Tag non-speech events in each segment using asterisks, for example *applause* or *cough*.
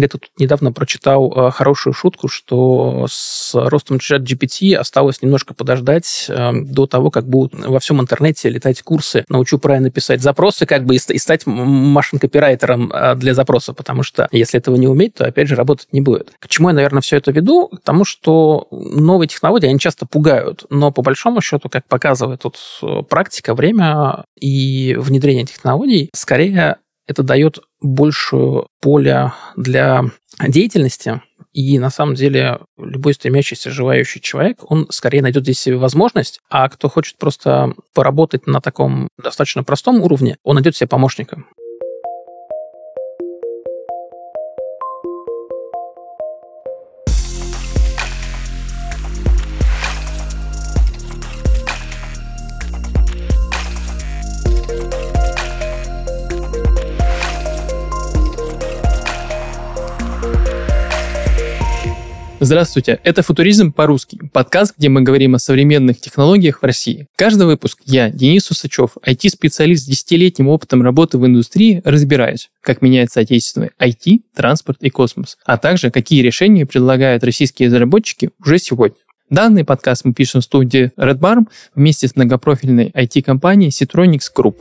Где-то тут недавно прочитал э, хорошую шутку, что с ростом чат GPT осталось немножко подождать э, до того, как будут во всем интернете летать курсы «Научу правильно писать запросы», как бы и, и стать машин-копирайтером э, для запроса, потому что если этого не уметь, то, опять же, работать не будет. К чему я, наверное, все это веду? К тому, что новые технологии, они часто пугают, но по большому счету, как показывает тут э, практика, время и внедрение технологий, скорее это дает большую поле для деятельности, и на самом деле любой стремящийся, желающий человек, он скорее найдет здесь себе возможность, а кто хочет просто поработать на таком достаточно простом уровне, он найдет себе помощника. Здравствуйте, это «Футуризм по-русски», подкаст, где мы говорим о современных технологиях в России. Каждый выпуск я, Денис Усачев, IT-специалист с десятилетним опытом работы в индустрии, разбираюсь, как меняется отечественный IT, транспорт и космос, а также какие решения предлагают российские разработчики уже сегодня. Данный подкаст мы пишем в студии Red Barn вместе с многопрофильной IT-компанией Citronics Group.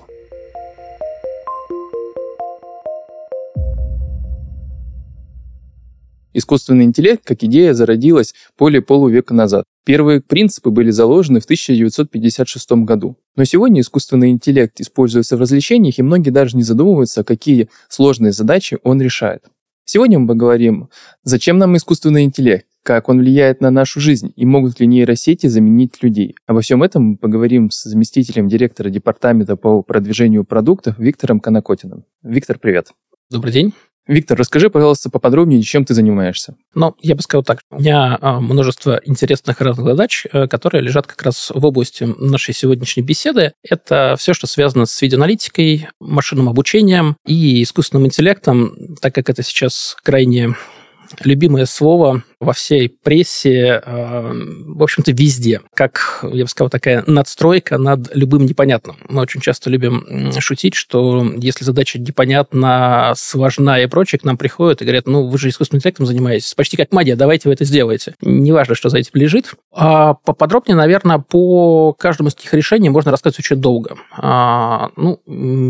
Искусственный интеллект как идея зародилась более полувека назад. Первые принципы были заложены в 1956 году. Но сегодня искусственный интеллект используется в развлечениях, и многие даже не задумываются, какие сложные задачи он решает. Сегодня мы поговорим, зачем нам искусственный интеллект, как он влияет на нашу жизнь и могут ли нейросети заменить людей. Обо всем этом мы поговорим с заместителем директора департамента по продвижению продуктов Виктором Конокотиным. Виктор, привет. Добрый день. Виктор, расскажи, пожалуйста, поподробнее, чем ты занимаешься. Ну, я бы сказал так. У меня а, множество интересных разных задач, э, которые лежат как раз в области нашей сегодняшней беседы. Это все, что связано с видеоаналитикой, машинным обучением и искусственным интеллектом, так как это сейчас крайне любимое слово во всей прессе, э, в общем-то, везде. Как, я бы сказал, такая надстройка над любым непонятным. Мы очень часто любим шутить, что если задача непонятна, сложна и прочее, к нам приходят и говорят, ну, вы же искусственным интеллектом занимаетесь, почти как магия, давайте вы это сделаете. Неважно, что за этим лежит. А поподробнее, наверное, по каждому из этих решений можно рассказать очень долго. А, ну,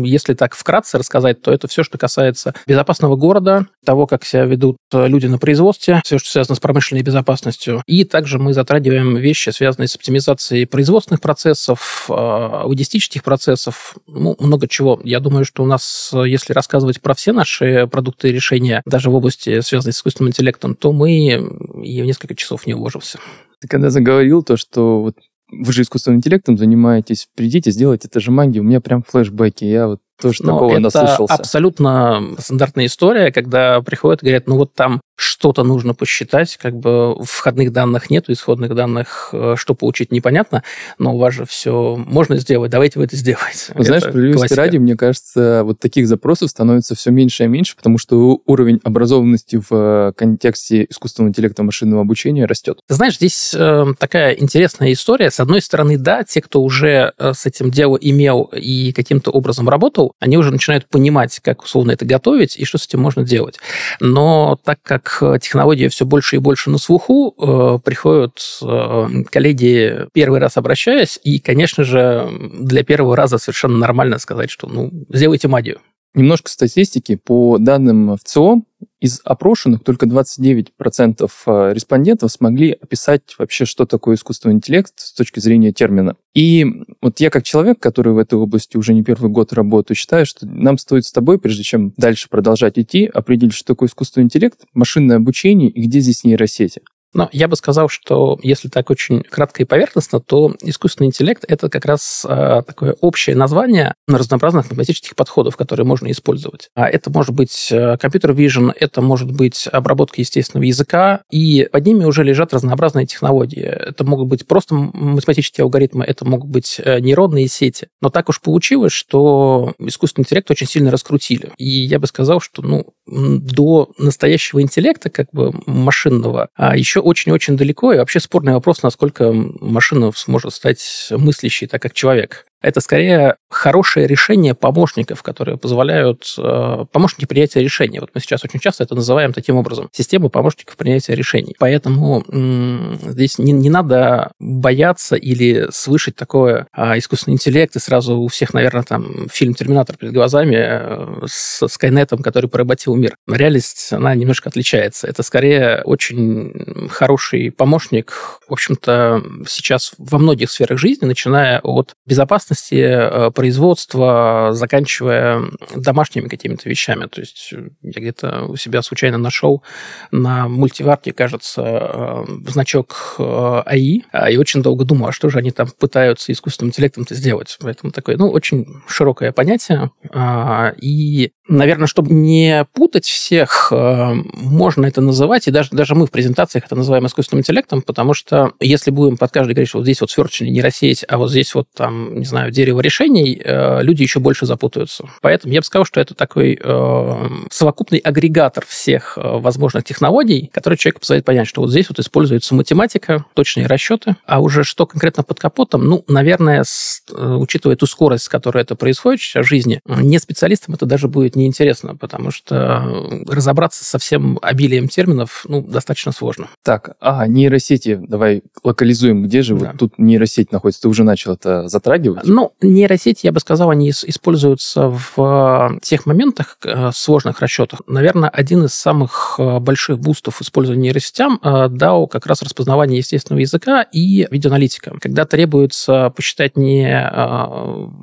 если так вкратце рассказать, то это все, что касается безопасного города, того, как себя ведут люди на производстве, все, что связано с промышленной безопасностью. И также мы затрагиваем вещи, связанные с оптимизацией производственных процессов, а, логистических процессов, ну, много чего. Я думаю, что у нас, если рассказывать про все наши продукты и решения, даже в области, связанной с искусственным интеллектом, то мы и в несколько часов не уложимся. Ты когда заговорил то, что вот вы же искусственным интеллектом занимаетесь, придите, сделайте, это же магия. У меня прям флешбеки. Я вот тоже Но такого это наслышался. абсолютно стандартная история, когда приходят и говорят, ну вот там что-то нужно посчитать, как бы входных данных нету, исходных данных, э, что получить непонятно, но у вас же все можно сделать, давайте вы это сделаете. Ну, знаешь, справедливости ради, мне кажется, вот таких запросов становится все меньше и меньше, потому что уровень образованности в э, контексте искусственного интеллекта машинного обучения растет. Ты знаешь, здесь э, такая интересная история. С одной стороны, да, те, кто уже э, с этим дело имел и каким-то образом работал, они уже начинают понимать, как условно это готовить и что с этим можно делать. Но так как технологии все больше и больше на слуху, э, приходят э, коллеги первый раз обращаясь, и, конечно же, для первого раза совершенно нормально сказать, что ну, сделайте магию. Немножко статистики. По данным в ЦИОМ, из опрошенных только 29% э, респондентов смогли описать вообще, что такое искусственный интеллект с точки зрения термина. И вот я как человек, который в этой области уже не первый год работаю, считаю, что нам стоит с тобой, прежде чем дальше продолжать идти, определить, что такое искусственный интеллект, машинное обучение и где здесь нейросети. Но я бы сказал, что если так очень кратко и поверхностно, то искусственный интеллект — это как раз э, такое общее название разнообразных математических подходов, которые можно использовать. А это может быть э, компьютер vision, это может быть обработка естественного языка, и под ними уже лежат разнообразные технологии. Это могут быть просто математические алгоритмы, это могут быть э, нейронные сети. Но так уж получилось, что искусственный интеллект очень сильно раскрутили. И я бы сказал, что ну, до настоящего интеллекта, как бы машинного, а еще очень-очень далеко, и вообще спорный вопрос, насколько машина сможет стать мыслящей, так как человек. Это скорее хорошее решение помощников, которые позволяют... Э, помощники принятия решений. Вот мы сейчас очень часто это называем таким образом. Система помощников принятия решений. Поэтому м- здесь не, не надо бояться или слышать такое а, искусственный интеллект, и сразу у всех, наверное, там фильм «Терминатор» перед глазами э, с Скайнетом, который поработил мир. Реальность, она немножко отличается. Это скорее очень хороший помощник, в общем-то, сейчас во многих сферах жизни, начиная от безопасности э, производства, заканчивая домашними какими-то вещами. То есть я где-то у себя случайно нашел на мультиварке, кажется, э, значок АИ, и очень долго думал, а что же они там пытаются искусственным интеллектом-то сделать. Поэтому такое, ну, очень широкое понятие. А, и наверное, чтобы не путать всех, э, можно это называть, и даже, даже мы в презентациях это называем искусственным интеллектом, потому что если будем под каждый говорить, что вот здесь вот сверч нейросеть, а вот здесь вот там, не знаю, дерево решений, э, люди еще больше запутаются. Поэтому я бы сказал, что это такой э, совокупный агрегатор всех возможных технологий, который человеку позволяет понять, что вот здесь вот используется математика, точные расчеты, а уже что конкретно под капотом, ну, наверное, с, учитывая ту скорость, с которой это происходит сейчас в жизни, не специалистам это даже будет неинтересно, потому что разобраться со всем обилием терминов ну, достаточно сложно. Так, а нейросети, давай локализуем, где же да. вот тут нейросеть находится? Ты уже начал это затрагивать? Ну, нейросети, я бы сказал, они используются в тех моментах, э, сложных расчетах. Наверное, один из самых э, больших бустов использования нейросетям э, дал как раз распознавание естественного языка и видеоаналитика. Когда требуется посчитать не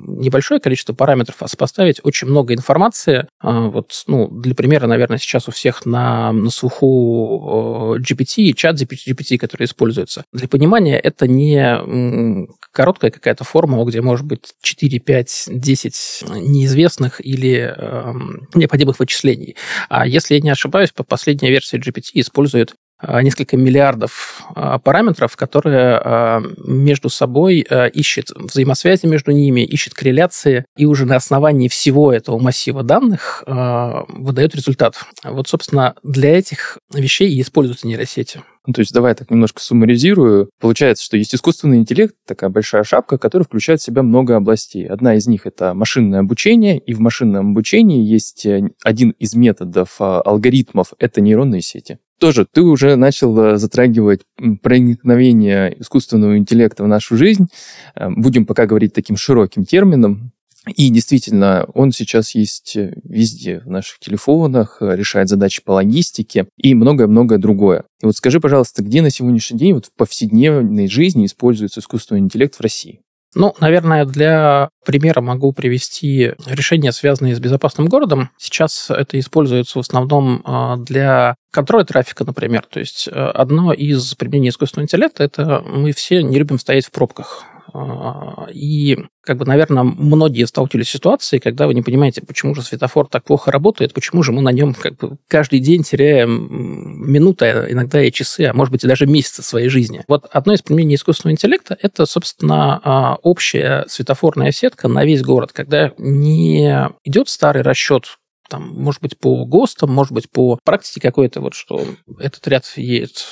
небольшое количество параметров, а сопоставить очень много информации, вот, ну, для примера, наверное, сейчас у всех на, на слуху GPT и чат GPT, который используется. Для понимания, это не короткая какая-то формула, где может быть 4, 5, 10 неизвестных или э, необходимых вычислений. А если я не ошибаюсь, по последней версии GPT использует а, несколько миллиардов а, параметров, которые а, между собой ищет взаимосвязи между ними, ищет корреляции, и уже на основании всего этого массива данных выдает результат. Вот, собственно, для этих вещей и используются нейросети. Ну, то есть давай так немножко суммаризирую. Получается, что есть искусственный интеллект, такая большая шапка, которая включает в себя много областей. Одна из них — это машинное обучение, и в машинном обучении есть э, один из методов алгоритмов — это нейронные сети тоже ты уже начал э, затрагивать проникновение искусственного интеллекта в нашу жизнь. Э, будем пока говорить таким широким термином. И действительно, он сейчас есть э, везде, в наших телефонах, решает задачи по логистике и многое-многое другое. И вот скажи, пожалуйста, где на сегодняшний день вот в повседневной жизни используется искусственный интеллект в России? Ну, наверное, для примера могу привести решения, связанные с безопасным городом. Сейчас это используется в основном а, для контроля трафика, например. То есть э, одно из применений искусственного интеллекта – это мы все не любим стоять в пробках. А, и, как бы, наверное, многие сталкивались с ситуацией, когда вы не понимаете, почему же светофор так плохо работает, почему же мы на нем как бы каждый день теряем минуты, а иногда и часы, а может быть и даже месяцы своей жизни. Вот одно из применений искусственного интеллекта – это, собственно, а, общая светофорная сетка на весь город, когда не идет старый расчет там, может быть, по ГОСТам, может быть, по практике какой-то, вот что этот ряд едет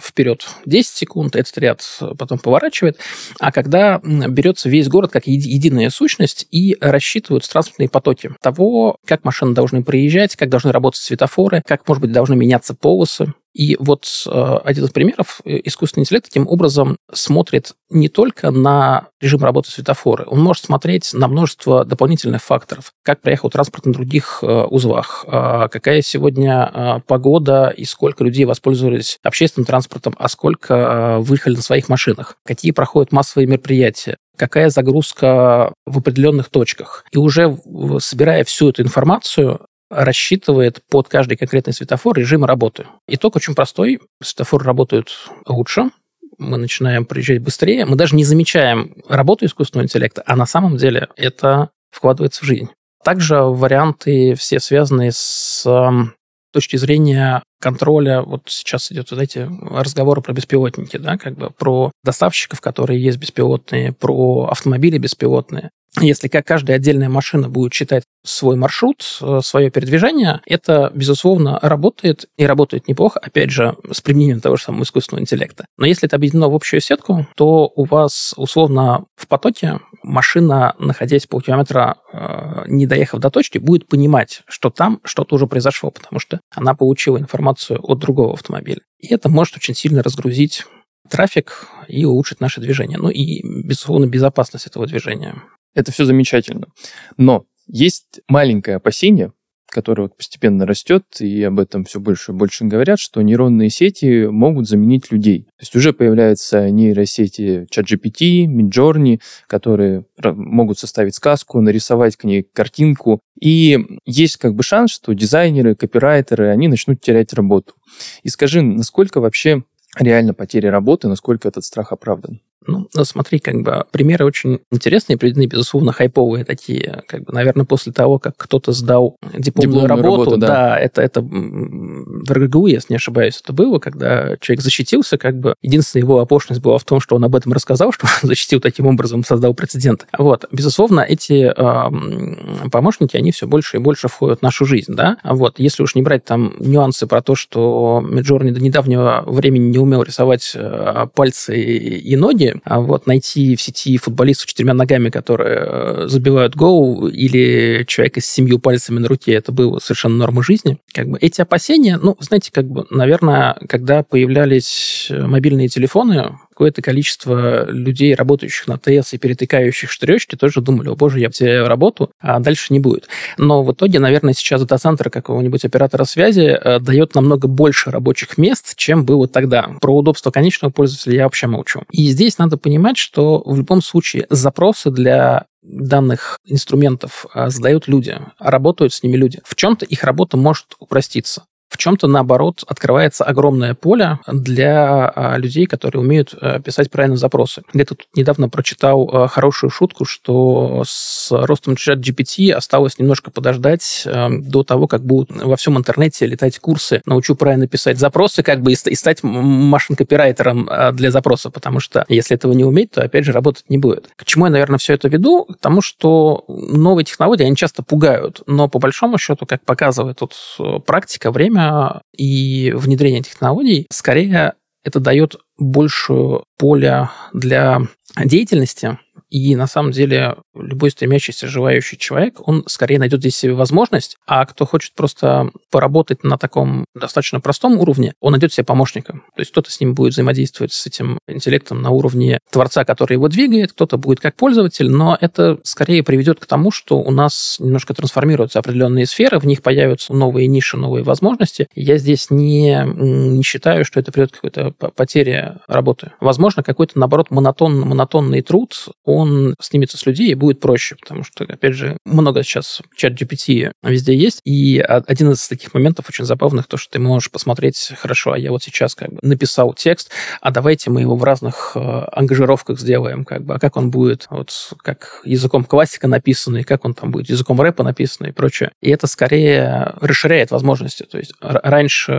вперед 10 секунд, этот ряд потом поворачивает, а когда берется весь город как еди- единая сущность и рассчитываются транспортные потоки того, как машины должны проезжать, как должны работать светофоры, как, может быть, должны меняться полосы, и вот э, один из примеров, э, искусственный интеллект таким образом смотрит не только на режим работы светофора, он может смотреть на множество дополнительных факторов. Как проехал транспорт на других э, узлах, а какая сегодня погода и сколько людей воспользовались общественным транспортом, а сколько выехали на своих машинах, какие проходят массовые мероприятия, какая загрузка в определенных точках. И уже собирая всю эту информацию, рассчитывает под каждый конкретный светофор режим работы. Итог очень простой. Светофоры работают лучше, мы начинаем приезжать быстрее, мы даже не замечаем работу искусственного интеллекта, а на самом деле это вкладывается в жизнь. Также варианты все связанные с точки зрения контроля, вот сейчас идет, знаете, разговоры про беспилотники, да, как бы про доставщиков, которые есть беспилотные, про автомобили беспилотные. Если каждая отдельная машина будет считать свой маршрут, э, свое передвижение, это, безусловно, работает и работает неплохо, опять же, с применением того же самого искусственного интеллекта. Но если это объединено в общую сетку, то у вас, условно, в потоке машина, находясь полкилометра, э, не доехав до точки, будет понимать, что там что-то уже произошло, потому что она получила информацию от другого автомобиля. И это может очень сильно разгрузить трафик и улучшить наше движение. Ну и, безусловно, безопасность этого движения. Это все замечательно. Но есть маленькое опасение, которое вот постепенно растет, и об этом все больше и больше говорят, что нейронные сети могут заменить людей. То есть уже появляются нейросети ChatGPT, Midjourney, которые могут составить сказку, нарисовать к ней картинку. И есть как бы шанс, что дизайнеры, копирайтеры, они начнут терять работу. И скажи, насколько вообще реально потери работы, насколько этот страх оправдан? Ну, смотри, как бы примеры очень интересные, приведены, безусловно, хайповые такие. Как бы, наверное, после того, как кто-то сдал дипломную, дипломную работу, работу да. да, это, это в РГГУ, если не ошибаюсь, это было, когда человек защитился, как бы единственная его оплошность была в том, что он об этом рассказал, *laughs* что он защитил таким образом, создал прецедент. Вот, безусловно, эти э, помощники, они все больше и больше входят в нашу жизнь, да. Вот, если уж не брать там нюансы про то, что Миджорни до недавнего времени не умел рисовать э, пальцы и ноги, а вот найти в сети футболистов с четырьмя ногами, которые э, забивают гол, или человека с семью пальцами на руке, это было совершенно норма жизни. Как бы эти опасения, ну, знаете, как бы, наверное, когда появлялись мобильные телефоны, какое-то количество людей, работающих на ТС и перетыкающих штыречки, тоже думали, о боже, я потеряю работу, а дальше не будет. Но в итоге, наверное, сейчас дата-центр какого-нибудь оператора связи э, дает намного больше рабочих мест, чем было тогда. Про удобство конечного пользователя я вообще молчу. И здесь надо понимать, что в любом случае запросы для данных инструментов э, задают люди, работают с ними люди. В чем-то их работа может упроститься. В чем-то, наоборот, открывается огромное поле для а, людей, которые умеют э, писать правильно запросы. Где-то тут недавно прочитал э, хорошую шутку, что с ростом чат GPT осталось немножко подождать э, до того, как будут во всем интернете летать курсы «Научу правильно писать запросы», как бы и стать машин-копирайтером для запроса, потому что если этого не уметь, то, опять же, работать не будет. К чему я, наверное, все это веду? К тому, что новые технологии, они часто пугают, но по большому счету, как показывает тут практика, время время и внедрение технологий, скорее это дает большую поле для деятельности, и на самом деле любой стремящийся, желающий человек, он скорее найдет здесь себе возможность, а кто хочет просто поработать на таком достаточно простом уровне, он найдет себе помощника. То есть кто-то с ним будет взаимодействовать с этим интеллектом на уровне творца, который его двигает, кто-то будет как пользователь, но это скорее приведет к тому, что у нас немножко трансформируются определенные сферы, в них появятся новые ниши, новые возможности. Я здесь не, не считаю, что это приведет к какой-то потере работы. Возможно, какой-то, наоборот, монотон, монотонный труд, он снимется с людей и будет проще, потому что, опять же, много сейчас чат GPT везде есть, и один из таких моментов очень забавных, то, что ты можешь посмотреть, хорошо, а я вот сейчас как бы написал текст, а давайте мы его в разных э, ангажировках сделаем, как бы, а как он будет, вот как языком классика написанный, как он там будет языком рэпа написанный и прочее. И это скорее расширяет возможности. То есть раньше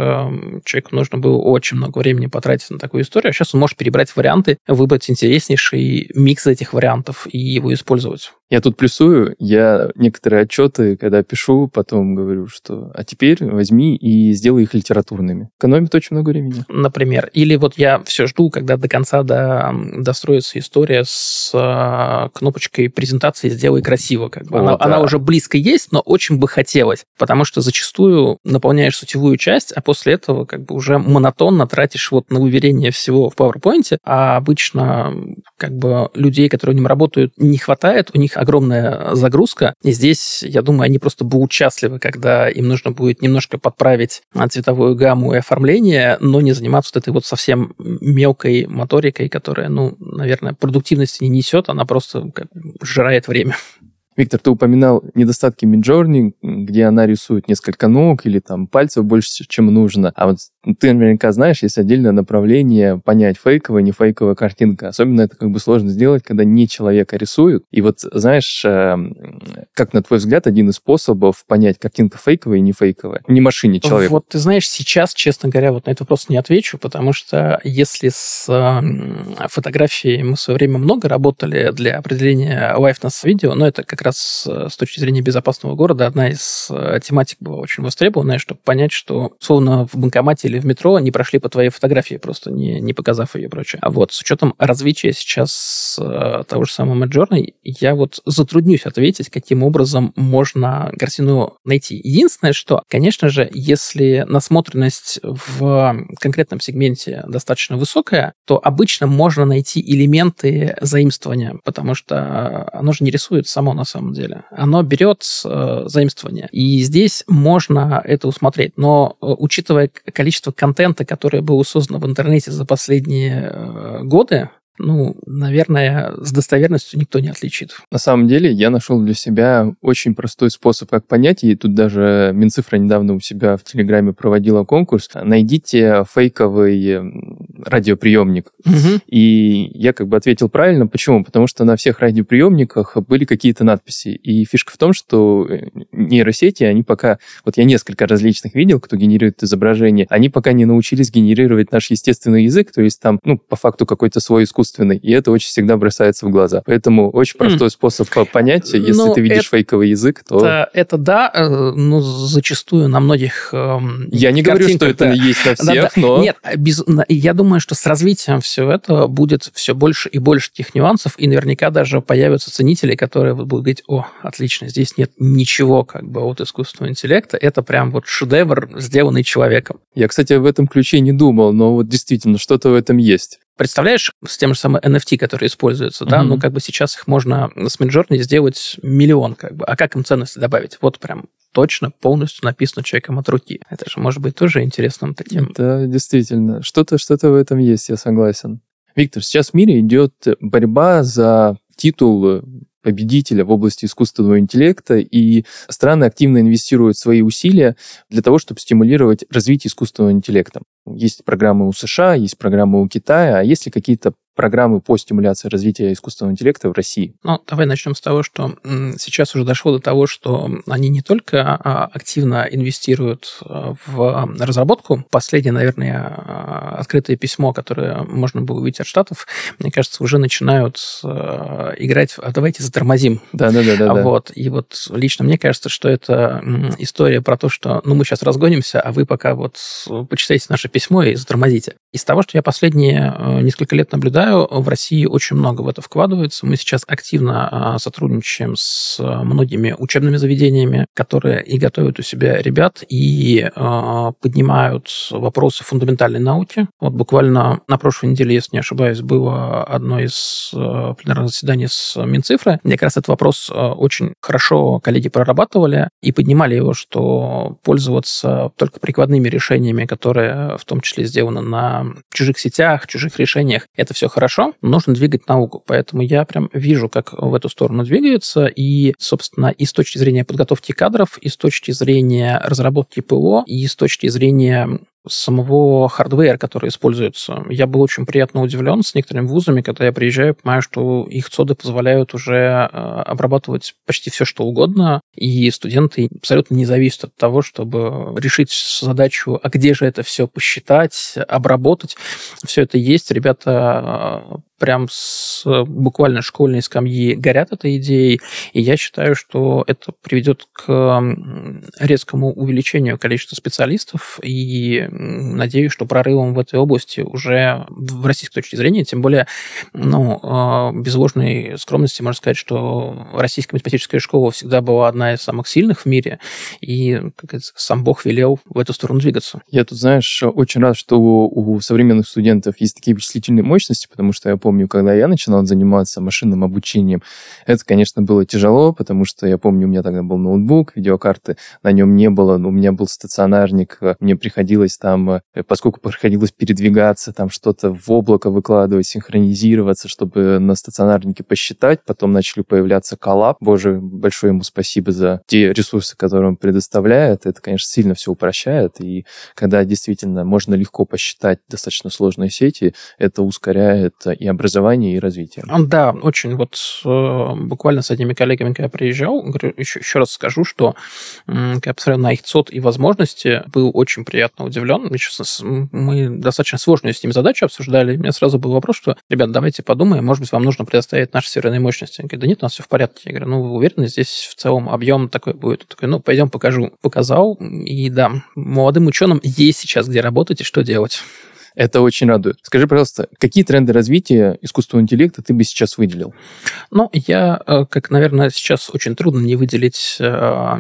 человеку нужно было очень много времени потратить на такую историю, а сейчас он может перебрать варианты, выбрать интереснейший микс этих вариантов и его использовать. Я тут плюсую, я некоторые отчеты, когда пишу, потом говорю, что а теперь возьми и сделай их литературными. Экономит очень много времени. Например. Или вот я все жду, когда до конца до, достроится история с э, кнопочкой презентации «Сделай красиво». Как бы. О, она, да. она уже близко есть, но очень бы хотелось, потому что зачастую наполняешь сутевую часть, а после этого как бы уже монотонно тратишь вот на выверение всего в PowerPoint, а обычно как бы людей, которые в нем работают, не хватает, у них огромная загрузка. И здесь, я думаю, они просто будут счастливы, когда им нужно будет немножко подправить а, цветовую гамму и оформление, но не заниматься вот этой вот совсем мелкой моторикой, которая, ну, наверное, продуктивности не несет, она просто как, сжирает время. Виктор, ты упоминал недостатки Midjourney, где она рисует несколько ног или там пальцев больше, чем нужно. А вот ты наверняка знаешь, есть отдельное направление понять, фейковая, не фейковая картинка. Особенно это как бы сложно сделать, когда не человека рисуют. И вот, знаешь, эм, как на твой взгляд, один из способов понять, картинка фейковая и не фейковая? Не машине, человека. Вот ты знаешь, сейчас, честно говоря, вот на этот вопрос не отвечу, потому что если с фотографией мы в свое время много работали для определения лайфнес видео, но это как раз э, с точки зрения безопасного города одна из э, тематик была очень востребованная, чтобы понять, что, условно, в банкомате или в метро не прошли по твоей фотографии, просто не, не показав ее и прочее. А вот с учетом развития сейчас э, того же самого Midjourney, я вот затруднюсь ответить, каким образом можно картину найти. Единственное, что, конечно же, если насмотренность в конкретном сегменте достаточно высокая, то обычно можно найти элементы заимствования, потому что оно же не рисует само на самом деле. Оно берет э, заимствование. И здесь можно это усмотреть. Но э, учитывая количество контента, которое было создано в интернете за последние э, годы, ну, наверное, с достоверностью никто не отличит. На самом деле, я нашел для себя очень простой способ, как понять, и тут даже Минцифра недавно у себя в Телеграме проводила конкурс. Найдите фейковый радиоприемник. Угу. И я как бы ответил правильно. Почему? Потому что на всех радиоприемниках были какие-то надписи. И фишка в том, что э, нейросети, они пока... Вот я несколько различных видел, кто генерирует изображение, они пока не научились генерировать наш естественный язык, то есть там, ну, по факту какой-то свой искусственный. И это очень всегда бросается в глаза. Поэтому очень простой mm. способ понять, если ну, ты видишь это, фейковый язык, то... Это, это да, э, ну, зачастую на многих э, Я не говорю, что это да. есть на всех, да, да. но... Нет, без, я думаю, что с развитием всего этого будет все больше и больше таких нюансов, и наверняка даже появятся ценители, которые будут говорить, о, отлично, здесь нет ничего как бы от искусственного интеллекта, это прям вот шедевр, сделанный человеком. Я, кстати, в этом ключе не думал, но вот действительно что-то в этом есть. Представляешь, с тем же самым NFT, которые используются, mm-hmm. да, ну, как бы сейчас их можно с Midjourney сделать миллион, как бы. А как им ценности добавить? Вот прям точно полностью написано человеком от руки. Это же может быть тоже интересным таким. Да, действительно. Что-то что-то в этом есть, я согласен. Виктор, сейчас в мире идет борьба за титул победителя в области искусственного интеллекта, и страны активно инвестируют свои усилия для того, чтобы стимулировать развитие искусственного интеллекта. Есть программы у США, есть программы у Китая, а есть ли какие-то программы по стимуляции развития искусственного интеллекта в России? Ну, давай начнем с того, что сейчас уже дошло до того, что они не только а, активно инвестируют а, в разработку. Последнее, наверное, а, открытое письмо, которое можно было увидеть от Штатов, мне кажется, уже начинают играть в «а давайте затормозим». Да-да-да. Вот. И вот лично мне кажется, что это история про то, что ну, мы сейчас разгонимся, а вы пока вот почитайте наше письмо и затормозите. Из того, что я последние несколько лет наблюдаю, наблюдаю, в России очень много в это вкладывается. Мы сейчас активно а, сотрудничаем с многими учебными заведениями, которые и готовят у себя ребят, и а, поднимают вопросы фундаментальной науки. Вот буквально на прошлой неделе, если не ошибаюсь, было одно из а, пленарных заседаний с Минцифры, где как раз этот вопрос очень хорошо коллеги прорабатывали и поднимали его, что пользоваться только прикладными решениями, которые в том числе сделаны на чужих сетях, чужих решениях, это все хорошо, нужно двигать науку. Поэтому я прям вижу, как в эту сторону двигается. И, собственно, и с точки зрения подготовки кадров, и с точки зрения разработки ПО, и с точки зрения самого хардвера, который используется. Я был очень приятно удивлен с некоторыми вузами, когда я приезжаю, понимаю, что их цоды позволяют уже э, обрабатывать почти все, что угодно, и студенты абсолютно не зависят от того, чтобы решить задачу, а где же это все посчитать, обработать. Все это есть. Ребята э, прям с буквально школьной скамьи горят этой идеей, и я считаю, что это приведет к резкому увеличению количества специалистов, и надеюсь, что прорывом в этой области уже в российской точке зрения, тем более, ну, а, без ложной скромности можно сказать, что российская математическая школа всегда была одна из самых сильных в мире, и, как сам Бог велел в эту сторону двигаться. Я тут, знаешь, очень рад, что у современных студентов есть такие вычислительные мощности, потому что я помню, помню, когда я начинал заниматься машинным обучением, это, конечно, было тяжело, потому что я помню, у меня тогда был ноутбук, видеокарты на нем не было, но у меня был стационарник, мне приходилось там, поскольку приходилось передвигаться, там что-то в облако выкладывать, синхронизироваться, чтобы на стационарнике посчитать, потом начали появляться коллаб. Боже, большое ему спасибо за те ресурсы, которые он предоставляет. Это, конечно, сильно все упрощает, и когда действительно можно легко посчитать достаточно сложные сети, это ускоряет и образование, и развитие. Да, очень вот э, буквально с одними коллегами, когда я приезжал, еще, еще раз скажу, что когда я посмотрел на их ЦОД и возможности, был очень приятно удивлен. Мы достаточно сложную с ними задачу обсуждали. У меня сразу был вопрос, что, ребят, давайте подумаем, может быть, вам нужно предоставить наши серверные мощности. Они говорят, да нет, у нас все в порядке. Я говорю, ну, вы уверены, здесь в целом объем такой будет? такой, ну, пойдем покажу. Показал, и да, молодым ученым есть сейчас где работать и что делать. Это очень радует. Скажи, пожалуйста, какие тренды развития искусственного интеллекта ты бы сейчас выделил? Ну, я, э, как, наверное, сейчас очень трудно не выделить, э,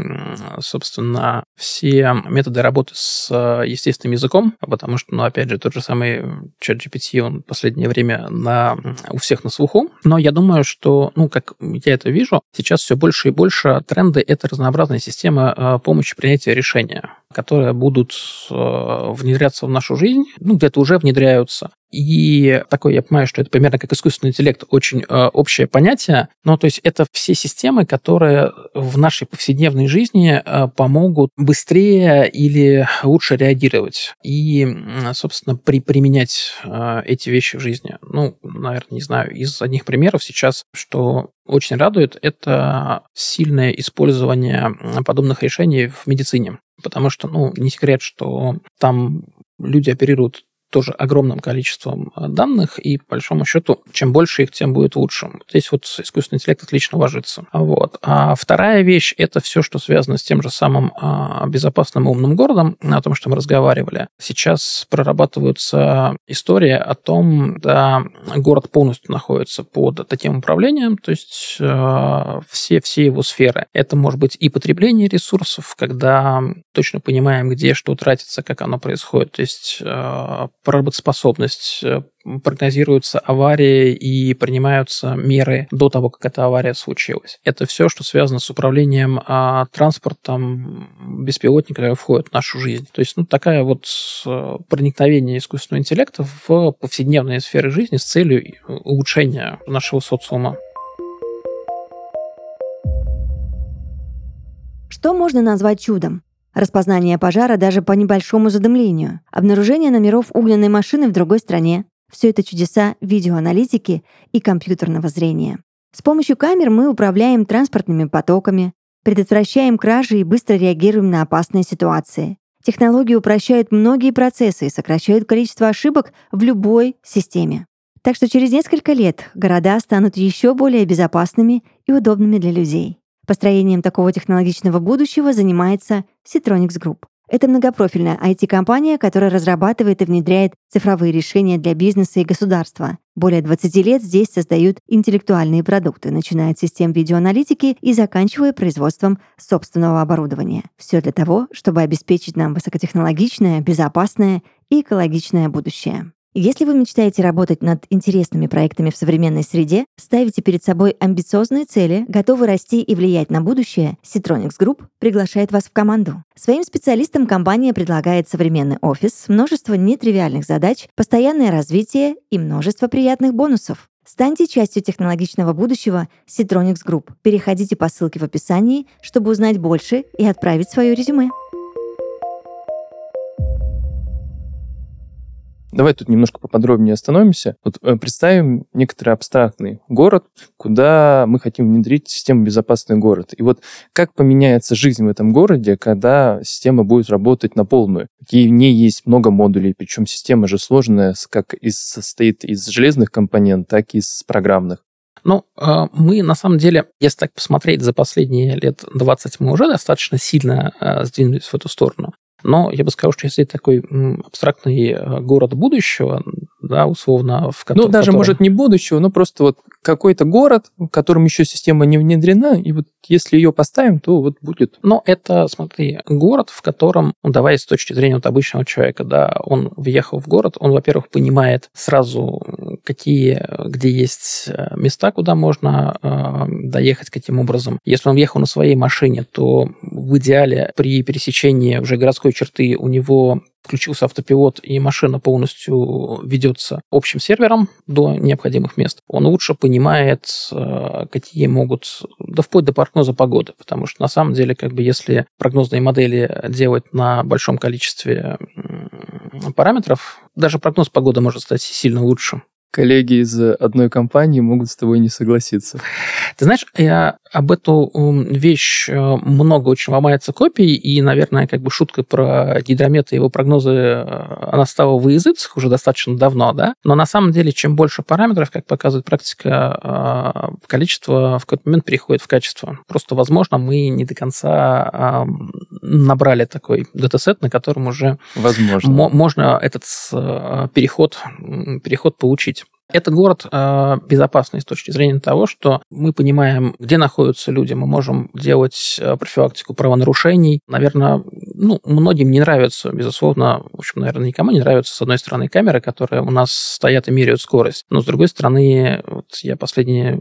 собственно, все методы работы с э, естественным языком, потому что, ну, опять же, тот же самый чат GPT, он в последнее время на, у всех на слуху. Но я думаю, что, ну, как я это вижу, сейчас все больше и больше тренды — это разнообразная система помощи принятия решения которые будут внедряться в нашу жизнь, ну, где-то уже внедряются. И такое, я понимаю, что это примерно как искусственный интеллект, очень э, общее понятие. Но то есть это все системы, которые в нашей повседневной жизни э, помогут быстрее или лучше реагировать и, собственно, при, применять э, эти вещи в жизни. Ну, наверное, не знаю, из одних примеров сейчас, что очень радует, это сильное использование подобных решений в медицине. Потому что, ну, не секрет, что там люди оперируют тоже огромным количеством э, данных, и по большому счету, чем больше их, тем будет лучше. Здесь вот искусственный интеллект отлично ложится. Вот. А вторая вещь – это все, что связано с тем же самым а, безопасным умным городом, о том, что мы разговаривали. Сейчас прорабатываются истории о том, да, город полностью находится под таким управлением, то есть э, все, все его сферы. Это может быть и потребление ресурсов, когда точно понимаем, где что тратится, как оно происходит. То есть про работоспособность, э, прогнозируются аварии и принимаются меры до того, как эта авария случилась. Это все, что связано с управлением а, транспортом беспилотника, входит в нашу жизнь. То есть, ну, такая вот э, проникновение искусственного интеллекта в повседневные сферы жизни с целью улучшения нашего социума. Что можно назвать чудом? Распознание пожара даже по небольшому задымлению, обнаружение номеров угнанной машины в другой стране. Все это чудеса видеоаналитики и компьютерного зрения. С помощью камер мы управляем транспортными потоками, предотвращаем кражи и быстро реагируем на опасные ситуации. Технологии упрощают многие процессы и сокращают количество ошибок в любой системе. Так что через несколько лет города станут еще более безопасными и удобными для людей. Построением такого технологичного будущего занимается Citronics Group. Это многопрофильная IT-компания, которая разрабатывает и внедряет цифровые решения для бизнеса и государства. Более 20 лет здесь создают интеллектуальные продукты, начиная от систем видеоаналитики и заканчивая производством собственного оборудования. Все для того, чтобы обеспечить нам высокотехнологичное, безопасное и экологичное будущее. Если вы мечтаете работать над интересными проектами в современной среде, ставите перед собой амбициозные цели, готовы расти и влиять на будущее, Citronics Group приглашает вас в команду. Своим специалистам компания предлагает современный офис, множество нетривиальных задач, постоянное развитие и множество приятных бонусов. Станьте частью технологичного будущего Citronics Group. Переходите по ссылке в описании, чтобы узнать больше и отправить свое резюме. Давай тут немножко поподробнее остановимся. Вот э, представим некоторый абстрактный город, куда мы хотим внедрить систему «Безопасный город». И вот как поменяется жизнь в этом городе, когда система будет работать на полную? В ней есть много модулей, причем система же сложная, как из, состоит из железных компонент, так и из программных. Ну, э, мы на самом деле, если так посмотреть, за последние лет 20 мы уже достаточно сильно э, сдвинулись в эту сторону. Но я бы сказал, что если такой абстрактный э, город будущего, да, условно, в котором... Ну, даже, котором... может, не будущего, но просто вот какой-то город, в котором еще система не внедрена, и вот если ее поставим, то вот будет. Но это, смотри, город, в котором, ну, давай с точки зрения вот обычного человека, да, он въехал в город, он, во-первых, понимает сразу, какие, где есть места, куда можно доехать, каким образом. Если он ехал на своей машине, то в идеале при пересечении уже городской черты у него включился автопилот и машина полностью ведется общим сервером до необходимых мест, он лучше понимает, э, какие могут, да вплоть до прогноза погоды, потому что на самом деле, как бы, если прогнозные модели делать на большом количестве параметров, даже прогноз погоды может стать сильно лучше коллеги из одной компании могут с тобой не согласиться. Ты знаешь, я об эту вещь э, много очень ломается копий, и, наверное, как бы шутка про гидромет и его прогнозы, э, она стала в языцах уже достаточно давно, да, но на самом деле, чем больше параметров, как показывает практика, э, количество в какой-то момент переходит в качество. Просто, возможно, мы не до конца набрали такой датасет, на котором уже возможно. можно этот переход, переход получить. Это город э, безопасный с точки зрения того, что мы понимаем, где находятся люди, мы можем делать э, профилактику правонарушений. Наверное, ну, многим не нравится, безусловно, в общем, наверное, никому не нравятся, с одной стороны, камеры, которые у нас стоят и меряют скорость, но с другой стороны, вот я последние.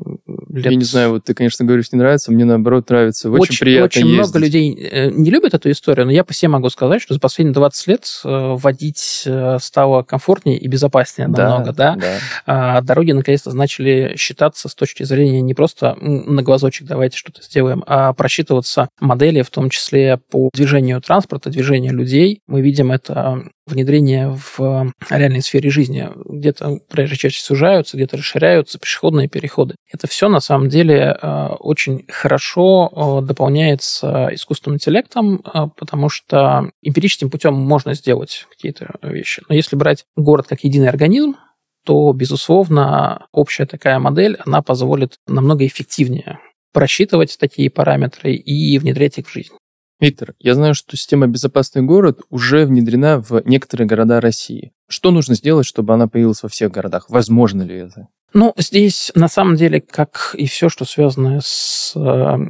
Я не знаю, вот ты, конечно, говоришь, не нравится, мне, наоборот, нравится. Очень, очень приятно Очень ездить. много людей э, не любят эту историю, но я по себе могу сказать, что за последние 20 лет э, водить стало комфортнее и безопаснее намного, да? да? да дороги наконец-то начали считаться с точки зрения не просто на глазочек давайте что-то сделаем, а просчитываться модели, в том числе по движению транспорта, движению людей. Мы видим это внедрение в реальной сфере жизни. Где-то проезжие части сужаются, где-то расширяются, пешеходные переходы. Это все на самом деле э, очень хорошо э, дополняется искусственным интеллектом, э, потому что эмпирическим путем можно сделать какие-то вещи. Но если брать город как единый организм, то, безусловно, общая такая модель, она позволит намного эффективнее просчитывать такие параметры и внедрять их в жизнь. Виктор, я знаю, что система «Безопасный город» уже внедрена в некоторые города России. Что нужно сделать, чтобы она появилась во всех городах? Возможно ли это? Ну, здесь, на самом деле, как и все, что связано с э,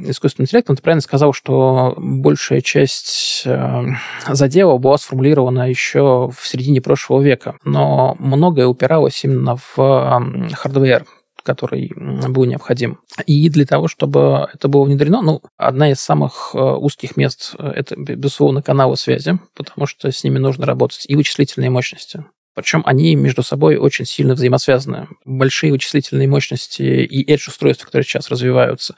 искусственным интеллектом, ты правильно сказал, что большая часть э, задела была сформулирована еще в середине прошлого века, но многое упиралось именно в э, hardware, который был необходим. И для того, чтобы это было внедрено, ну, одна из самых э, узких мест э, – это, безусловно, каналы связи, потому что с ними нужно работать, и вычислительные мощности. Причем они между собой очень сильно взаимосвязаны. Большие вычислительные мощности и edge-устройства, которые сейчас развиваются,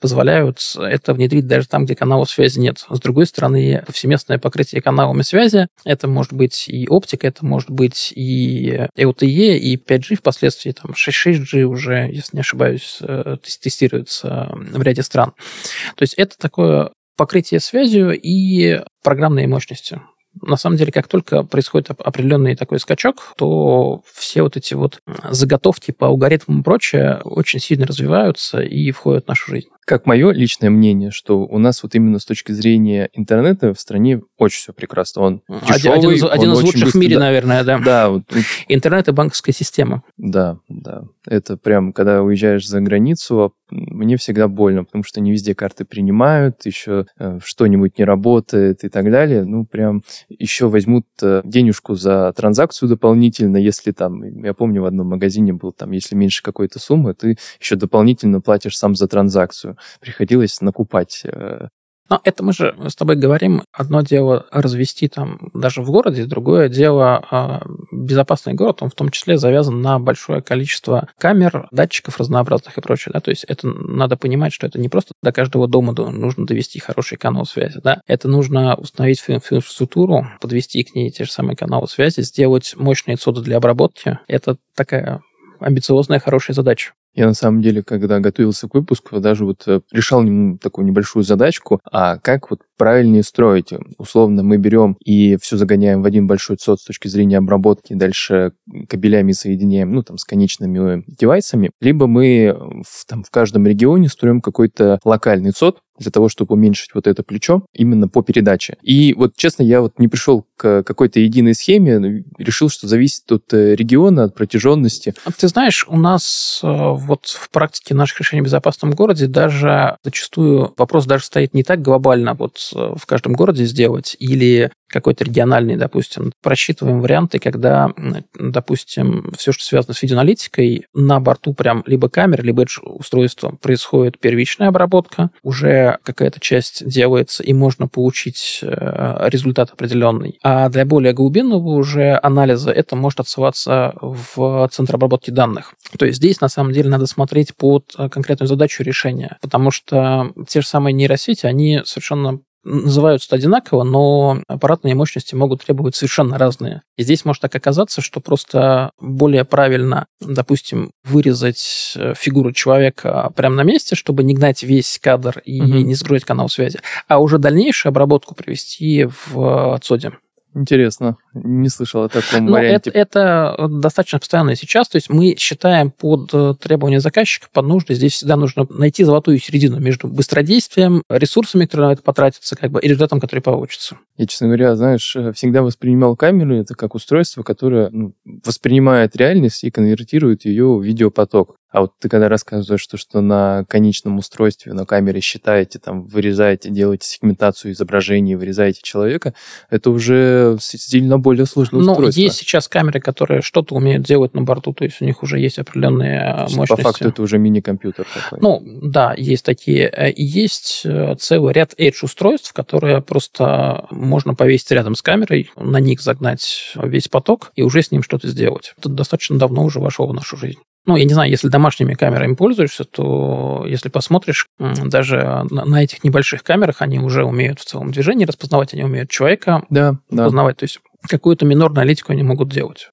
позволяют это внедрить даже там, где каналов связи нет. С другой стороны, повсеместное покрытие каналами связи, это может быть и оптика, это может быть и LTE, и 5G впоследствии, там 6G уже, если не ошибаюсь, э, тестируется в ряде стран. То есть это такое покрытие связью и программные мощности на самом деле, как только происходит определенный такой скачок, то все вот эти вот заготовки по алгоритмам и прочее очень сильно развиваются и входят в нашу жизнь как мое личное мнение, что у нас вот именно с точки зрения интернета в стране очень все прекрасно. Он дешевый, один, из, один из лучших быстро, в мире, да, наверное, да. Да. Вот, Интернет и банковская система. Да, да. Это прям, когда уезжаешь за границу, а мне всегда больно, потому что не везде карты принимают, еще э, что-нибудь не работает и так далее. Ну, прям еще возьмут э, денежку за транзакцию дополнительно, если там, я помню, в одном магазине был там, если меньше какой-то суммы, ты еще дополнительно платишь сам за транзакцию приходилось накупать э, но это мы же с тобой говорим, одно дело развести там даже в городе, другое дело э, безопасный город, он в том числе завязан на большое количество камер, датчиков разнообразных и прочее, да, то есть это надо понимать, что это не просто до каждого дома нужно довести хороший канал связи, да, это нужно установить инфраструктуру, подвести к ней те же самые каналы связи, сделать мощные цоды для обработки, это такая амбициозная, хорошая задача. Я на самом деле, когда готовился к выпуску, даже вот э, решал такую небольшую задачку, а как вот правильнее строить. Условно, мы берем и все загоняем в один большой цод с точки зрения обработки, дальше кабелями соединяем, ну, там, с конечными девайсами, либо мы в, там, в каждом регионе строим какой-то локальный цод, для того, чтобы уменьшить вот это плечо именно по передаче. И вот, честно, я вот не пришел к какой-то единой схеме, решил, что зависит от э, региона, от протяженности. А ты знаешь, у нас э, вот в практике наших решений в безопасном городе даже зачастую вопрос даже стоит не так глобально, вот Э, в каждом городе сделать или какой-то региональный, допустим, просчитываем варианты, когда, допустим, все, что связано с видеоаналитикой, на борту прям либо камеры, либо устройства происходит первичная обработка, уже какая-то часть делается, и можно получить э, результат определенный. А для более глубинного уже анализа это может отсылаться в центр обработки данных. То есть здесь, на самом деле, надо смотреть под э, конкретную задачу решения, потому что те же самые нейросети, они совершенно называются одинаково, но аппаратные мощности могут требовать совершенно разные. И здесь может так оказаться, что просто более правильно, допустим, вырезать э, фигуру человека прямо на месте, чтобы не гнать весь кадр и угу. не сгрузить канал связи, а уже дальнейшую обработку привести в отсоде. Интересно. Не слышал о таком Но варианте. Это, это достаточно постоянно сейчас. То есть мы считаем под э, требования заказчика, под нужды. Здесь всегда нужно найти золотую середину между быстродействием, ресурсами, которые на это потратятся, как бы, и результатом, который получится. Я, честно говоря, знаешь, э, всегда воспринимал камеру это как устройство, которое ну, воспринимает реальность и конвертирует ее в видеопоток. А вот ты когда рассказываешь, что, что на конечном устройстве, на камере считаете, там, вырезаете, делаете сегментацию изображений, вырезаете человека, это уже сильно более сложное ну, устройство. есть сейчас камеры, которые что-то умеют делать на борту, то есть у них уже есть определенные э, есть, мощности. По факту это уже мини-компьютер такой. Ну, да, есть такие. Э, и есть э, целый ряд Edge-устройств, которые просто можно повесить рядом с камерой, на них загнать весь поток и уже с ним что-то сделать. Это достаточно давно уже вошло в нашу жизнь. Ну, я не знаю, если домашними камерами пользуешься, то если посмотришь, даже на этих небольших камерах они уже умеют в целом движении распознавать, они умеют человека да, распознавать. Да. То есть какую-то минорную аналитику они могут делать.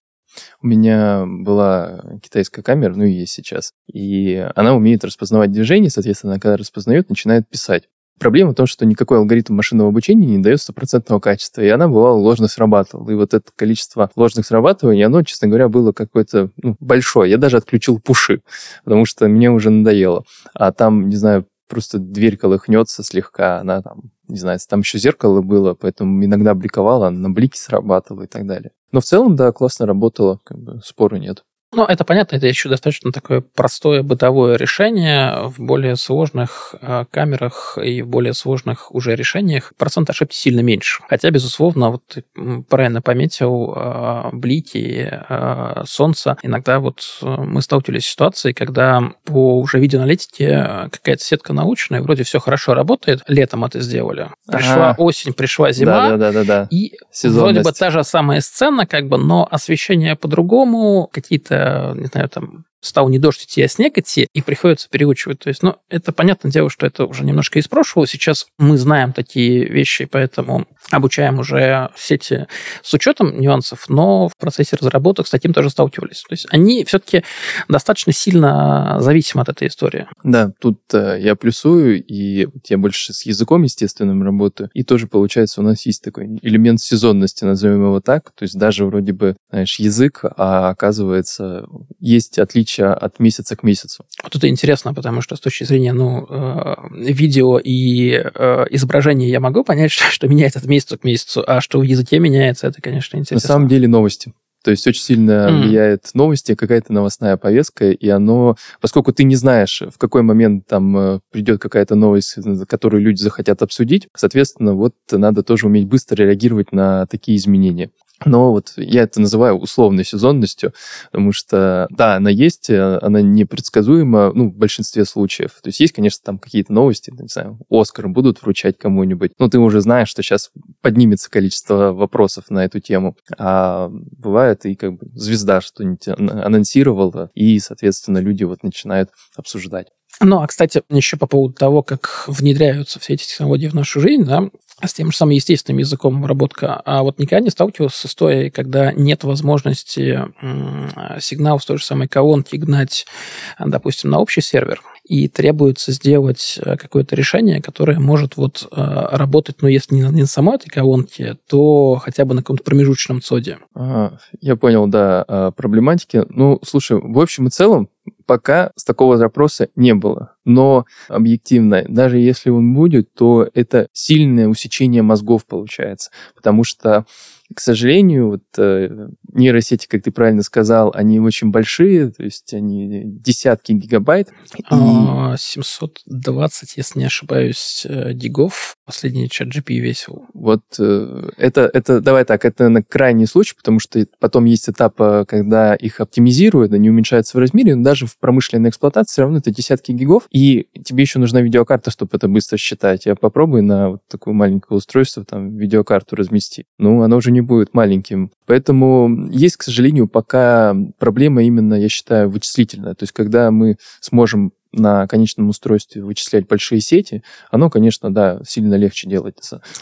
У меня была китайская камера, ну и есть сейчас. И она умеет распознавать движение, соответственно, когда распознает, начинает писать. Проблема в том, что никакой алгоритм машинного обучения не дает стопроцентного качества, и она, бывала, ложно срабатывала. И вот это количество ложных срабатываний, оно, честно говоря, было какое-то ну, большое. Я даже отключил пуши, потому что мне уже надоело. А там, не знаю, просто дверь колыхнется слегка, она там, не знаю, там еще зеркало было, поэтому иногда бликовала, на блики срабатывала и так далее. Но в целом, да, классно работало, как бы спору нет. Ну, это понятно, это еще достаточно такое простое бытовое решение. В более сложных э, камерах и в более сложных уже решениях процент ошибки сильно меньше. Хотя, безусловно, вот ты правильно пометил, э, блики, э, солнце. Иногда вот мы сталкивались с ситуацией, когда по уже видеоаналитике какая-то сетка научная, вроде все хорошо работает, летом это сделали. Пришла ага. осень, пришла зима, да, да, да, да. и вроде бы та же самая сцена, как бы, но освещение по-другому, какие-то не знаю, там, стал не дождь идти, а снег идти, и приходится переучивать. То есть, ну, это понятное дело, что это уже немножко из прошлого. Сейчас мы знаем такие вещи, поэтому обучаем уже сети с учетом нюансов, но в процессе разработок с таким тоже сталкивались. То есть они все-таки достаточно сильно зависимы от этой истории. Да, тут э, я плюсую, и я больше с языком естественным работаю, и тоже получается у нас есть такой элемент сезонности, назовем его так, то есть даже вроде бы, знаешь, язык, а оказывается есть отличие отличия от месяца к месяцу. Вот это интересно, потому что с точки зрения ну, э, видео и э, изображения я могу понять, *laughs* что, что меняется от месяца к месяцу, а что в языке меняется, это, конечно, интересно. На самом деле новости. То есть очень сильно mm. влияет новости, какая-то новостная повестка, и оно, поскольку ты не знаешь, в какой момент там э, придет какая-то новость, которую люди захотят обсудить, соответственно, вот надо тоже уметь быстро реагировать на такие изменения. Но вот я это называю условной сезонностью, потому что, да, она есть, э, она непредсказуема, ну, в большинстве случаев. То есть есть, конечно, там какие-то новости, не знаю, Оскар будут вручать кому-нибудь, но ты уже знаешь, что сейчас поднимется количество вопросов на эту тему. А бывает и как бы звезда что-нибудь анонсировала, и, соответственно, люди вот начинают обсуждать. Ну, а, кстати, еще по поводу того, как внедряются все эти технологии в нашу жизнь, да, с тем же самым естественным языком обработка. А вот никогда не сталкивался с историей, когда нет возможности сигнал с той же самой колонки гнать, допустим, на общий сервер, и требуется сделать э, какое-то решение, которое может вот э, работать, ну, если не на, не на самой этой колонке, то хотя бы на каком-то промежуточном цоде. А, я понял, да, проблематики. Ну, слушай, в общем и целом, пока с такого запроса не было. Но объективно, даже если он будет, то это сильное усечение мозгов получается. Потому что к сожалению, вот, э, нейросети, как ты правильно сказал, они очень большие, то есть они десятки гигабайт. И... 720, а, если не ошибаюсь, э, гигов. Последний чат GP весил. Вот э, это, это, давай так, это на крайний случай, потому что потом есть этап, когда их оптимизируют, они уменьшаются в размере, но даже в промышленной эксплуатации все равно это десятки гигов, и тебе еще нужна видеокарта, чтобы это быстро считать. Я попробую на вот такое маленькое устройство там видеокарту разместить. Ну, оно уже не будет маленьким. Поэтому есть, к сожалению, пока проблема именно, я считаю, вычислительная. То есть, когда мы сможем на конечном устройстве вычислять большие сети, оно, конечно, да, сильно легче делать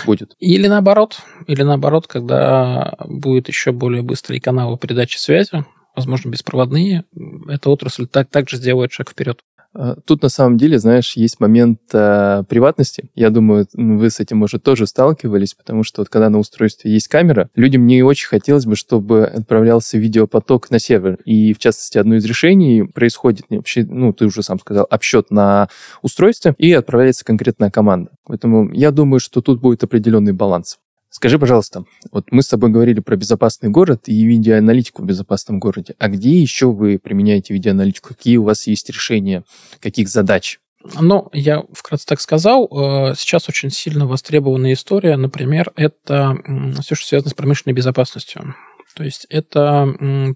будет. Или наоборот, или наоборот, когда будет еще более быстрые каналы передачи связи, возможно, беспроводные, эта отрасль так, также сделает шаг вперед. А, тут на самом деле, знаешь, есть момент э, приватности. Я думаю, вы с этим, может, тоже сталкивались, потому что вот когда на устройстве есть камера, людям не очень хотелось бы, чтобы отправлялся видеопоток на сервер. И, в частности, одно из решений происходит вообще, ну, ты уже сам сказал, обсчет на устройстве и отправляется конкретная команда. Поэтому я думаю, что тут будет определенный баланс. Скажи, пожалуйста, вот мы с тобой говорили про безопасный город и видеоаналитику в безопасном городе. А где еще вы применяете видеоаналитику? Какие у вас есть решения? Каких задач? Ну, я вкратце так сказал. Э, сейчас очень сильно востребованная история, например, это все, что связано с промышленной безопасностью. То есть это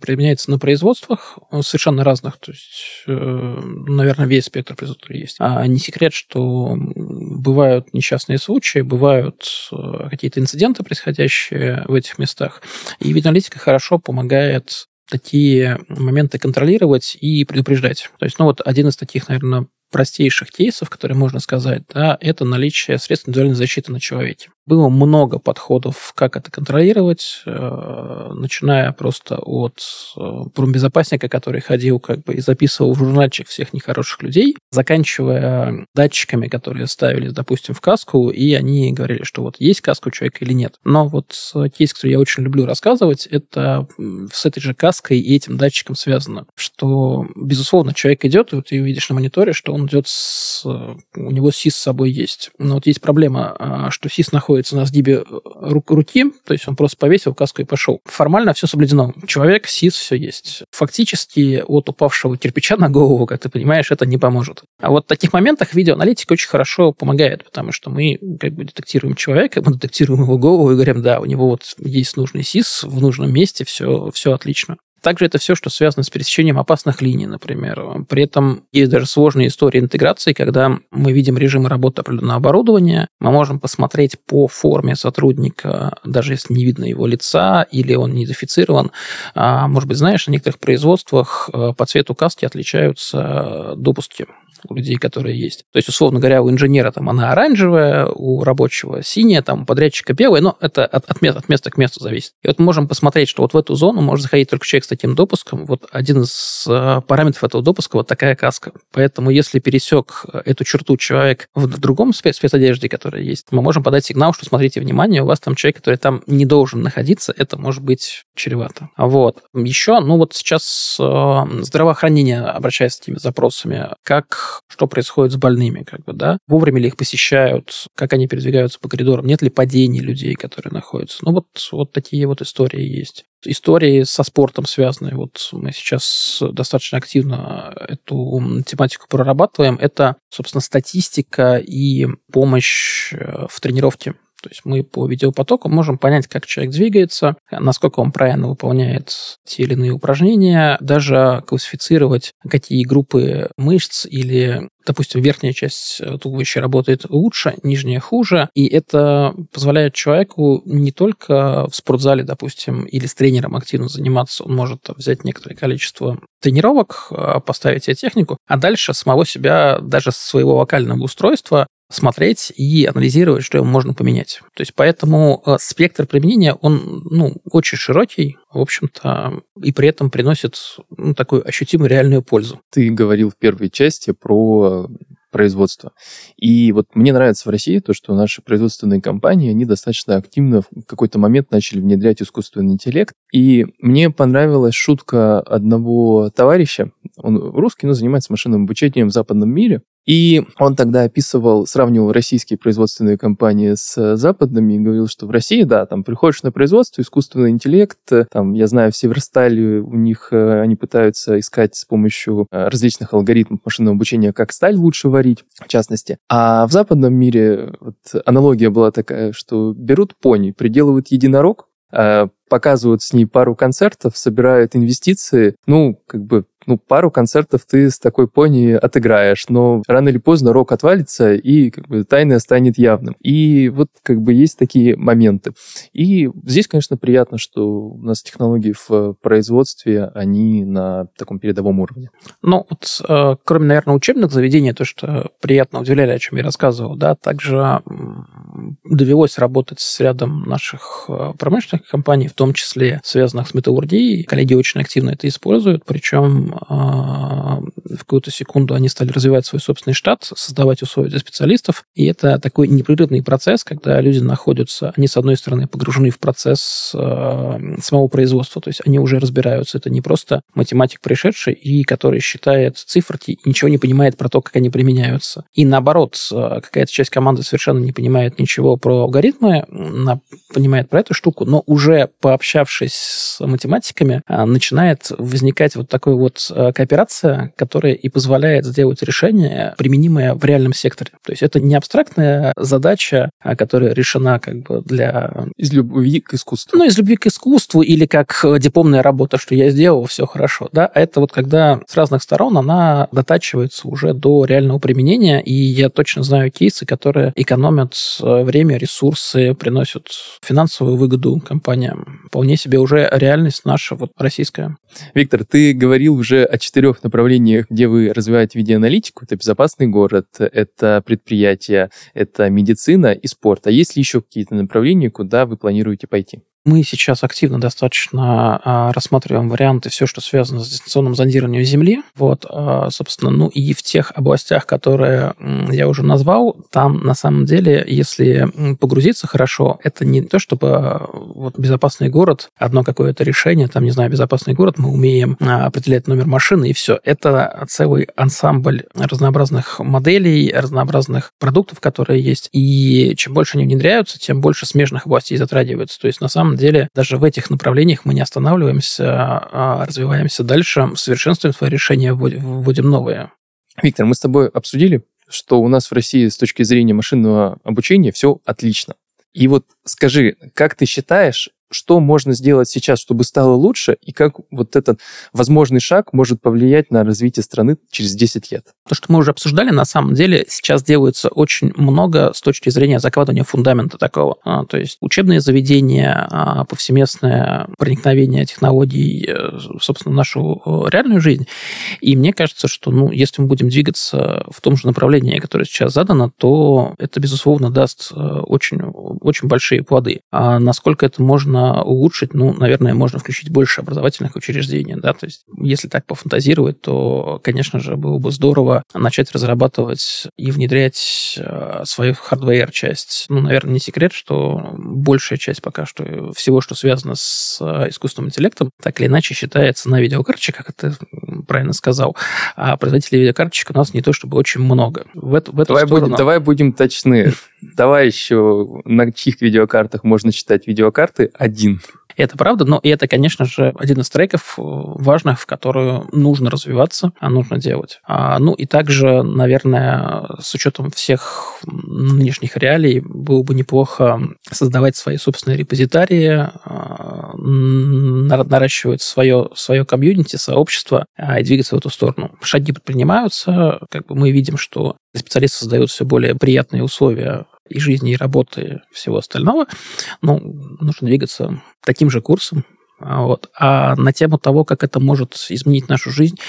применяется на производствах э, совершенно разных. То есть, э, наверное, весь спектр производства есть. А не секрет, что бывают несчастные случаи, бывают э, какие-то инциденты, происходящие в этих местах. И видеоаналитика хорошо помогает такие моменты контролировать и предупреждать. То есть, ну вот один из таких, наверное, простейших кейсов, которые можно сказать, да, это наличие средств индивидуальной защиты на человеке. Было много подходов, как это контролировать, э, начиная просто от э, промбезопасника, который ходил как бы и записывал в журнальчик всех нехороших людей, заканчивая датчиками, которые ставили, допустим, в каску, и они говорили, что вот есть каска у человека или нет. Но вот кейс, который я очень люблю рассказывать, это с этой же каской и этим датчиком связано, что, безусловно, человек идет, и вот ты видишь на мониторе, что он идет с... У него СИС с собой есть. Но вот есть проблема, а, что СИС находится находится на сгибе э, руки, то есть он просто повесил каску и пошел. Формально все соблюдено. Человек, СИС, все есть. Фактически от упавшего кирпича на голову, как ты понимаешь, это не поможет. А вот в таких моментах видеоаналитика очень хорошо помогает, потому что мы как бы детектируем человека, мы детектируем его голову и говорим, да, у него вот есть нужный СИС в нужном месте, все, все отлично. Также это все, что связано с пересечением опасных линий, например. При этом есть даже сложные истории интеграции, когда мы видим режимы работы определенного оборудования, мы можем посмотреть по форме сотрудника, даже если не видно его лица или он не идентифицирован. А, может быть, знаешь, на некоторых производствах э, по цвету каски отличаются допуски у людей, которые есть. То есть, условно говоря, у инженера там она оранжевая, у рабочего синяя, там у подрядчика белая, но это от, от, места, от места к месту зависит. И вот мы можем посмотреть, что вот в эту зону может заходить только человек с таким допуском. Вот один из э, параметров этого допуска вот такая каска. Поэтому если пересек э, эту черту человек в другом спец спецодежде, которая есть, мы можем подать сигнал, что смотрите, внимание, у вас там человек, который там не должен находиться, это может быть чревато. Вот. Еще, ну вот сейчас э, здравоохранение обращается с этими запросами, как что происходит с больными, как бы, да, вовремя ли их посещают, как они передвигаются по коридорам, нет ли падений людей, которые находятся. Ну, вот, вот такие вот истории есть. Истории со спортом связанные. Вот мы сейчас достаточно активно эту тематику прорабатываем. Это, собственно, статистика и помощь э, в тренировке то есть мы по видеопотоку можем понять, как человек двигается, насколько он правильно выполняет те или иные упражнения, даже классифицировать, какие группы мышц или допустим, верхняя часть туловища работает лучше, нижняя хуже, и это позволяет человеку не только в спортзале, допустим, или с тренером активно заниматься, он может взять некоторое количество тренировок, а, поставить себе технику, а дальше самого себя, даже своего вокального устройства смотреть и анализировать, что можно поменять. То есть поэтому э, спектр применения, он ну, очень широкий, в общем-то, и при этом приносит ну, такую ощутимую реальную пользу. Ты говорил в первой части про производства. И вот мне нравится в России то, что наши производственные компании, они достаточно активно в какой-то момент начали внедрять искусственный интеллект. И мне понравилась шутка одного товарища, он русский, но занимается машинным обучением в западном мире. И он тогда описывал, сравнивал российские производственные компании с западными и говорил, что в России, да, там приходишь на производство, искусственный интеллект, там, я знаю, в Северстале у них э, они пытаются искать с помощью э, различных алгоритмов машинного обучения, как сталь лучше варить, в частности. А в западном мире вот, аналогия была такая, что берут пони, приделывают единорог, э, показывают с ней пару концертов, собирают инвестиции, ну, как бы ну, пару концертов ты с такой пони отыграешь, но рано или поздно рок отвалится, и как бы тайное станет явным. И вот как бы есть такие моменты. И здесь, конечно, приятно, что у нас технологии в производстве, они на таком передовом уровне. Ну, вот э, кроме, наверное, учебных заведений, то, что приятно удивляли, о чем я рассказывал, да, также довелось работать с рядом наших э, промышленных компаний, в том числе связанных с металлургией. Коллеги очень активно это используют, причем в какую-то секунду они стали развивать свой собственный штат, создавать условия для специалистов. И это такой непрерывный процесс, когда люди находятся, они, с одной стороны, погружены в процесс а, самого производства, то есть они уже разбираются. Это не просто математик пришедший и который считает циферки и ничего не понимает про то, как они применяются. И наоборот, а, какая-то часть команды совершенно не понимает ничего про алгоритмы, понимает про эту штуку, но уже пообщавшись с математиками, начинает возникать вот такой вот Э, кооперация, которая и позволяет сделать решение, применимое в реальном секторе. То есть это не абстрактная задача, а, которая решена как бы для... Из любви к искусству. Ну, из любви к искусству или как дипломная работа, что я сделал, все хорошо. Да? А это вот когда с разных сторон она дотачивается уже до реального применения, и я точно знаю кейсы, которые экономят э, время, ресурсы, приносят финансовую выгоду компаниям. Вполне себе уже реальность наша вот российская. Виктор, ты говорил уже о четырех направлениях, где вы развиваете видеоаналитику. Это безопасный город, это предприятие, это медицина и спорт. А есть ли еще какие-то направления, куда вы планируете пойти? Мы сейчас активно достаточно а, рассматриваем варианты, все, что связано с дистанционным зондированием Земли. Вот, а, собственно, ну и в тех областях, которые я уже назвал, там на самом деле, если погрузиться хорошо, это не то, чтобы а, вот безопасный город, одно какое-то решение, там, не знаю, безопасный город, мы умеем определять номер машины, и все. Это целый ансамбль разнообразных моделей, разнообразных продуктов, которые есть. И чем больше они внедряются, тем больше смежных областей затрагивается. То есть, на самом самом деле даже в этих направлениях мы не останавливаемся, а развиваемся дальше, совершенствуем свои решения, вводим новые. Виктор, мы с тобой обсудили, что у нас в России с точки зрения машинного обучения все отлично. И вот скажи, как ты считаешь, что можно сделать сейчас, чтобы стало лучше, и как вот этот возможный шаг может повлиять на развитие страны через 10 лет? То, что мы уже обсуждали, на самом деле сейчас делается очень много с точки зрения закладывания фундамента такого. А, то есть учебные заведения, а, повсеместное проникновение технологий, э, собственно, в нашу э, реальную жизнь. И мне кажется, что ну, если мы будем двигаться в том же направлении, которое сейчас задано, то это, безусловно, даст э, очень, очень большие плоды. А насколько это можно улучшить, ну, наверное, можно включить больше образовательных учреждений. Да? То есть если так пофантазировать, то, конечно же, было бы здорово начать разрабатывать и внедрять э, свою хардвер-часть. Ну, наверное, не секрет, что большая часть пока что всего, что связано с э, искусственным интеллектом, так или иначе считается на видеокарточках, как ты правильно сказал. А производителей видеокарточек у нас не то чтобы очень много. В, эту, в эту давай, сторону... будем, давай будем точны. Давай еще на чьих видеокартах можно читать видеокарты? Один. Это правда, но и это, конечно же, один из треков э, важных, в которую нужно развиваться, а нужно делать. А, ну и также, наверное, с учетом всех нынешних реалий, было бы неплохо создавать свои собственные репозитарии, а, наращивать свое, свое комьюнити, сообщество а, и двигаться в эту сторону. Шаги предпринимаются, как бы мы видим, что специалисты создают все более приятные условия и жизни, и работы, и всего остального, ну, нужно двигаться таким же курсом. А вот. А на тему того, как это может изменить нашу жизнь,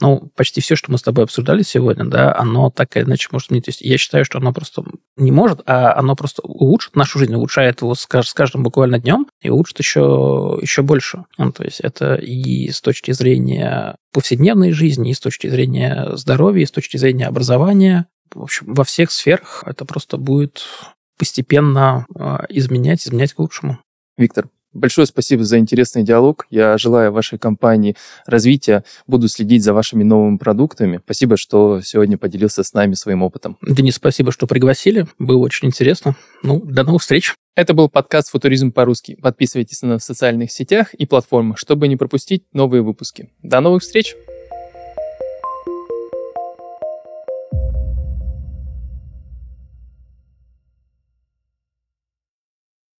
ну, почти все, что мы с тобой обсуждали сегодня, да, оно так или иначе может изменить. То есть я считаю, что оно просто не может, а оно просто улучшит нашу жизнь, улучшает его с, каждым буквально днем и улучшит еще, еще больше. Ну, то есть это и с точки зрения повседневной жизни, и с точки зрения здоровья, и с точки зрения образования, в общем, во всех сферах это просто будет постепенно а, изменять, изменять к лучшему. Виктор, Большое спасибо за интересный диалог. Я желаю вашей компании развития. Буду следить за вашими новыми продуктами. Спасибо, что сегодня поделился с нами своим опытом. Денис, спасибо, что пригласили. Было очень интересно. Ну, до новых встреч. Это был подкаст «Футуризм по-русски». Подписывайтесь на нас в социальных сетях и платформах, чтобы не пропустить новые выпуски. До новых встреч!